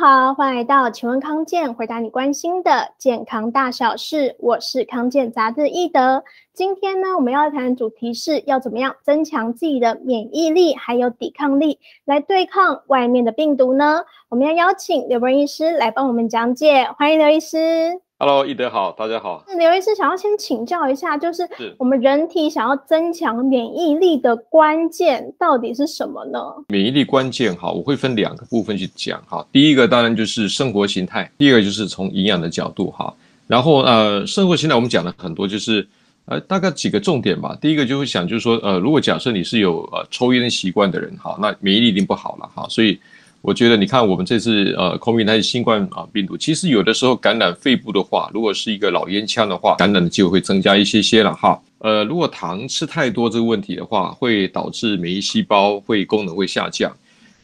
好，欢迎来到请问康健，回答你关心的健康大小事。我是康健杂志易德。今天呢，我们要谈的主题是要怎么样增强自己的免疫力，还有抵抗力，来对抗外面的病毒呢？我们要邀请刘博医师来帮我们讲解。欢迎刘医师。Hello，易德好，大家好。刘医师想要先请教一下，就是我们人体想要增强免疫力的关键到底是什么呢？免疫力关键哈，我会分两个部分去讲哈。第一个当然就是生活形态，第二个就是从营养的角度哈。然后呃，生活形态我们讲了很多，就是呃大概几个重点吧。第一个就会想就是说呃，如果假设你是有呃抽烟习惯的人哈，那免疫力一定不好了哈，所以。我觉得你看，我们这次呃，COVID 还是新冠啊病毒，其实有的时候感染肺部的话，如果是一个老烟枪的话，感染的机会会增加一些些了哈。呃，如果糖吃太多这个问题的话，会导致免疫细胞会功能会下降。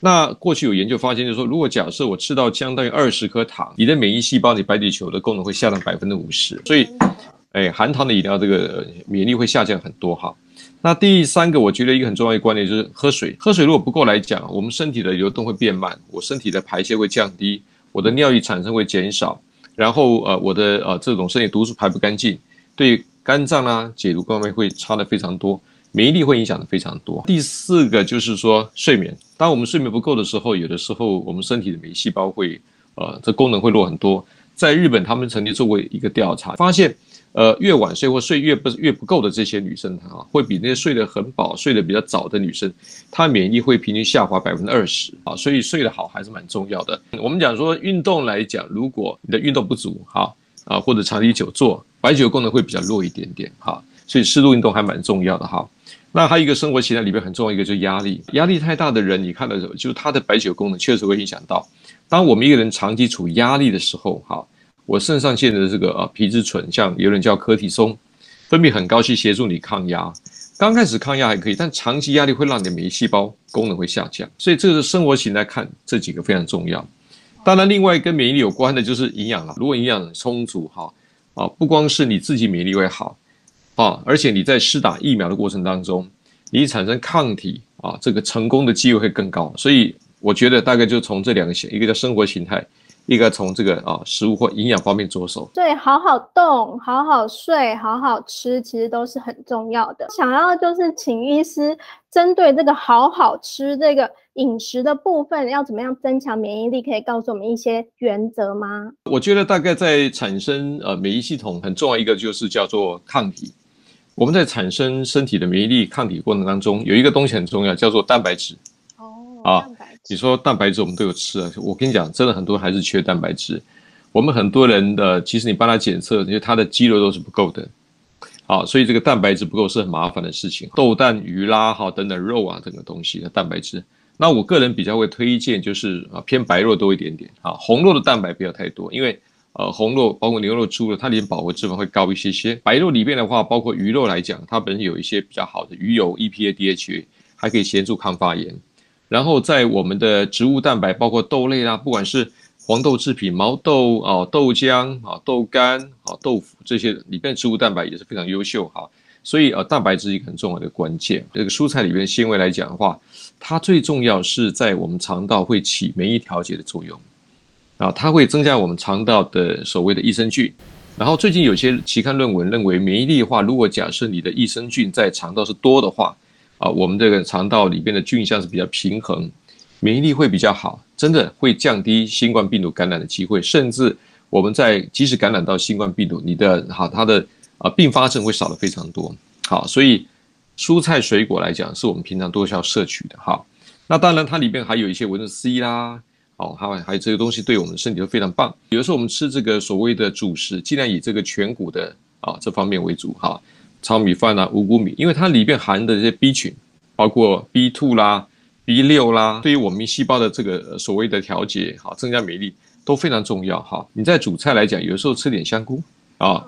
那过去有研究发现，就是说，如果假设我吃到相当于二十颗糖，你的免疫细胞、你白血球的功能会下降百分之五十。所以，哎，含糖的饮料这个免疫力会下降很多哈。那第三个，我觉得一个很重要的观念就是喝水。喝水如果不够来讲，我们身体的流动会变慢，我身体的排泄会降低，我的尿液产生会减少，然后呃，我的呃这种身体毒素排不干净，对肝脏啊解毒方面会差的非常多，免疫力会影响的非常多。第四个就是说睡眠，当我们睡眠不够的时候，有的时候我们身体的免疫细胞会呃这功能会弱很多。在日本，他们曾经做过一个调查，发现。呃，越晚睡或睡越不越不够的这些女生啊，会比那些睡得很饱、睡得比较早的女生，她免疫会平均下滑百分之二十啊。所以睡得好还是蛮重要的。我们讲说运动来讲，如果你的运动不足哈啊，或者长期久坐，白酒功能会比较弱一点点哈。所以适度运动还蛮重要的哈。那还有一个生活习惯里边很重要一个就是压力，压力太大的人，你看的时候，就是他的白酒功能确实会影响到。当我们一个人长期处压力的时候，哈。我肾上腺的这个呃皮质醇，像有人叫柯体松，分泌很高去协助你抗压。刚开始抗压还可以，但长期压力会让你的免疫细胞功能会下降。所以这个是生活型来看，这几个非常重要。当然，另外跟免疫力有关的就是营养了。如果营养充足，哈啊，不光是你自己免疫力会好啊，而且你在施打疫苗的过程当中，你产生抗体啊，这个成功的机会会更高。所以我觉得大概就从这两个型，一个叫生活形态。一个从这个啊食物或营养方面着手，对，好好动，好好睡，好好吃，其实都是很重要的。想要就是请医师针对这个好好吃这个饮食的部分，要怎么样增强免疫力？可以告诉我们一些原则吗？我觉得大概在产生呃免疫系统很重要一个就是叫做抗体。我们在产生身体的免疫力抗体过程当中，有一个东西很重要，叫做蛋白质。哦，啊。你说蛋白质我们都有吃啊，我跟你讲，真的很多还是缺蛋白质。我们很多人的其实你帮他检测，因为他的肌肉都是不够的，好，所以这个蛋白质不够是很麻烦的事情。豆蛋鱼啦，哈等等肉啊，这个东西的蛋白质，那我个人比较会推荐就是啊偏白肉多一点点啊，红肉的蛋白不要太多，因为呃红肉包括牛肉、猪肉，它里面饱和脂肪会高一些些。白肉里面的话，包括鱼肉来讲，它本身有一些比较好的鱼油、EPA、DHA，还可以协助抗发炎。然后在我们的植物蛋白，包括豆类啦，不管是黄豆制品、毛豆啊、豆浆啊、豆干啊、豆腐这些里边植物蛋白也是非常优秀哈。所以呃，蛋白质一个很重要的关键。这个蔬菜里边纤维来讲的话，它最重要是在我们肠道会起免疫调节的作用啊，它会增加我们肠道的所谓的益生菌。然后最近有些期刊论文认为，免疫力的话，如果假设你的益生菌在肠道是多的话。啊，我们这个肠道里边的菌相是比较平衡，免疫力会比较好，真的会降低新冠病毒感染的机会，甚至我们在即使感染到新冠病毒，你的哈它的啊并发症会少得非常多。好，所以蔬菜水果来讲，是我们平常都需要摄取的哈。那当然它里边还有一些维生素 C 啦，好，还有还有这个东西对我们身体都非常棒。有的时候我们吃这个所谓的主食，尽量以这个全谷的啊这方面为主哈。糙米饭啊，五谷米，因为它里边含的这些 B 群，包括 B two 啦、B 六啦，对于我们细胞的这个所谓的调节，哈，增加免疫力都非常重要哈。你在煮菜来讲，有时候吃点香菇啊，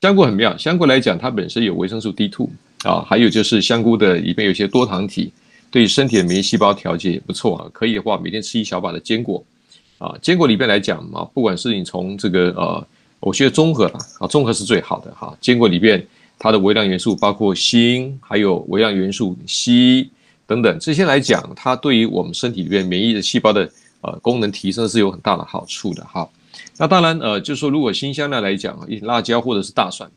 香菇很妙。香菇来讲，它本身有维生素 D two 啊，还有就是香菇的里边有些多糖体，对身体的免疫细胞调节也不错啊。可以的话，每天吃一小把的坚果啊，坚果里边来讲嘛，不管是你从这个呃，我觉得综合吧啊，综合是最好的哈。坚果里边。它的微量元素包括锌，还有微量元素硒等等，这些来讲，它对于我们身体里面免疫的细胞的呃功能提升是有很大的好处的哈。那当然呃，就是说如果辛香料来讲，辣椒或者是大蒜，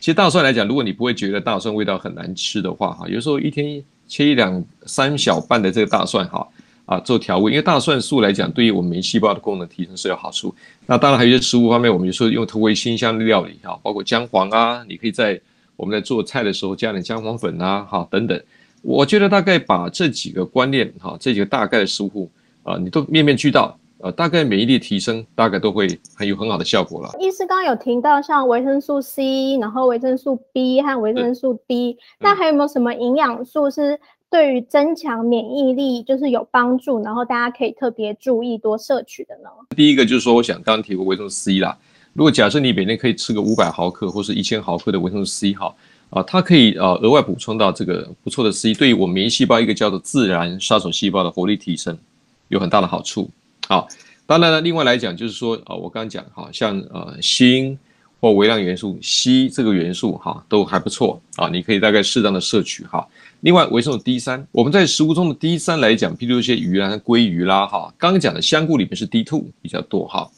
其实大蒜来讲，如果你不会觉得大蒜味道很难吃的话哈，有时候一天切一两三小瓣的这个大蒜哈。啊，做调味，因为大蒜素来讲，对于我们免疫细胞的功能提升是有好处。那当然还有一些食物方面，我们有时候用特为辛香料理哈，包括姜黄啊，你可以在我们在做菜的时候加点姜黄粉啊，哈等等。我觉得大概把这几个观念哈，这几个大概的疏忽啊，你都面面俱到，呃，大概免疫力提升大概都会很有很好的效果了。医师刚刚有提到像维生素 C，然后维生素 B 和维生素 D，那还有没有什么营养素是？对于增强免疫力就是有帮助，然后大家可以特别注意多摄取的呢。第一个就是说，我想刚刚提过维生素 C 啦。如果假设你每天可以吃个五百毫克或是一千毫克的维生素 C 哈，啊，它可以呃额外补充到这个不错的 C，对于我们免疫细胞一个叫做自然杀手细胞的活力提升有很大的好处。好，当然了，另外来讲就是说啊，我刚刚讲哈，像呃锌或微量元素硒这个元素哈都还不错啊，你可以大概适当的摄取哈。另外，维生素 D 三，我们在食物中的 D 三来讲，譬如一些鱼啊、鲑鱼啦，哈，刚刚讲的香菇里面是 D two 比较多哈。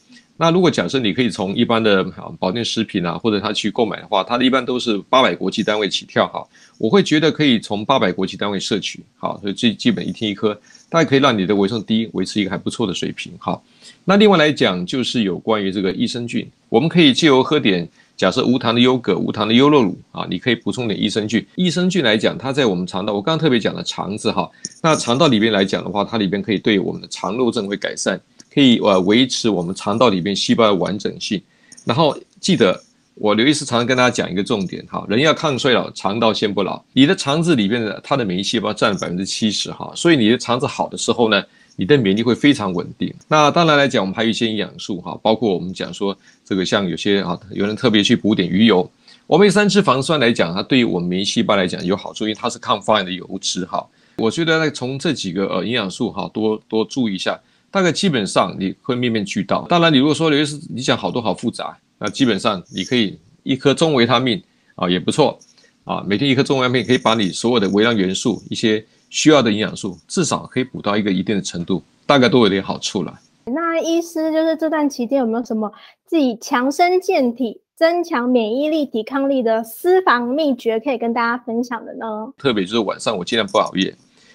那如果假设你可以从一般的保健食品啊，或者他去购买的话，它一般都是八百国际单位起跳哈。我会觉得可以从八百国际单位摄取，好，所以最基本一天一颗，大概可以让你的维生素 D 维持一个还不错的水平哈。那另外来讲，就是有关于这个益生菌，我们可以借由喝点。假设无糖的优格、无糖的优酪乳啊，你可以补充点益生菌。益生菌来讲，它在我们肠道，我刚刚特别讲了肠子哈，那肠道里边来讲的话，它里边可以对我们的肠漏症会改善，可以呃维持我们肠道里边细胞的完整性。然后记得我刘医师常常跟大家讲一个重点哈，人要抗衰老，肠道先不老。你的肠子里边的它的免疫细胞占了百分之七十哈，所以你的肠子好的时候呢，你的免疫力会非常稳定。那当然来讲，我们还有一些营养素哈，包括我们讲说这个像有些啊，有人特别去补点鱼油。欧米三脂肪酸来讲，它对于我们免疫细胞来讲有好处，因为它是抗发炎的油脂哈。我觉得呢，从这几个呃营养素哈，多多注意一下，大概基本上你会面面俱到。当然，你如果说刘医师你讲好多好复杂，那基本上你可以一颗中维他命啊也不错啊，每天一颗中维他命可以把你所有的微量元素一些。需要的营养素至少可以补到一个一定的程度，大概都有点好处了。那医师就是这段期间有没有什么自己强身健体、增强免疫力、抵抗力的私房秘诀可以跟大家分享的呢？特别就是晚上我尽量不熬夜，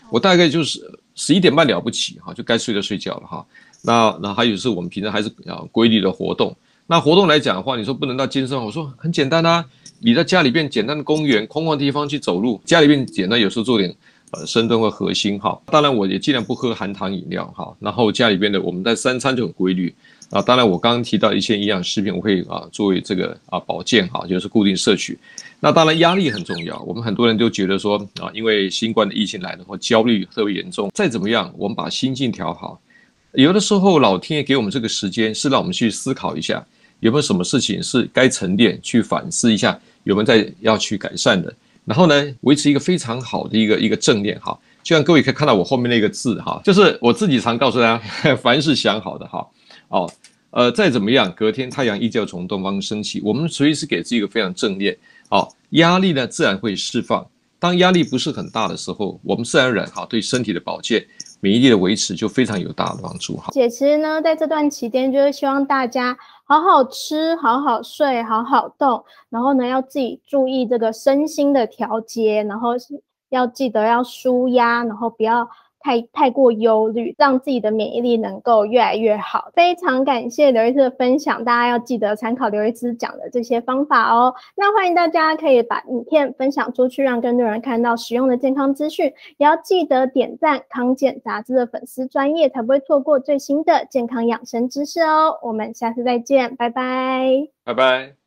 我大概就是十一点半了不起哈，就该睡就睡觉了哈。那那还有是我们平常还是要规律的活动。那活动来讲的话，你说不能到健身，我说很简单啊，你在家里边简单的公园、空旷地方去走路，家里边简单有时候做点。呃，深蹲和核心哈，当然我也尽量不喝含糖饮料哈。然后家里边的我们在三餐就很规律啊。当然我刚刚提到一些营养食品，我会啊作为这个啊保健哈，就是固定摄取。那当然压力很重要，我们很多人都觉得说啊，因为新冠的疫情来了，或焦虑特别严重。再怎么样，我们把心境调好。有的时候老天爷给我们这个时间，是让我们去思考一下，有没有什么事情是该沉淀，去反思一下，有没有在要去改善的。然后呢，维持一个非常好的一个一个正念哈，就像各位可以看到我后面那个字哈，就是我自己常告诉大家，凡是想好的哈，哦，呃，再怎么样，隔天太阳依旧从东方升起，我们随时给自己一个非常正念，哦，压力呢自然会释放。当压力不是很大的时候，我们自然而然哈对身体的保健、免疫力的维持就非常有大的帮助哈。姐其实呢，在这段期间就是希望大家。好好吃，好好睡，好好动，然后呢，要自己注意这个身心的调节，然后是要记得要舒压，然后不要。太太过忧虑，让自己的免疫力能够越来越好。非常感谢刘医师的分享，大家要记得参考刘医师讲的这些方法哦。那欢迎大家可以把影片分享出去，让更多人看到实用的健康资讯。也要记得点赞康健杂志的粉丝专业，才不会错过最新的健康养生知识哦。我们下次再见，拜拜，拜拜。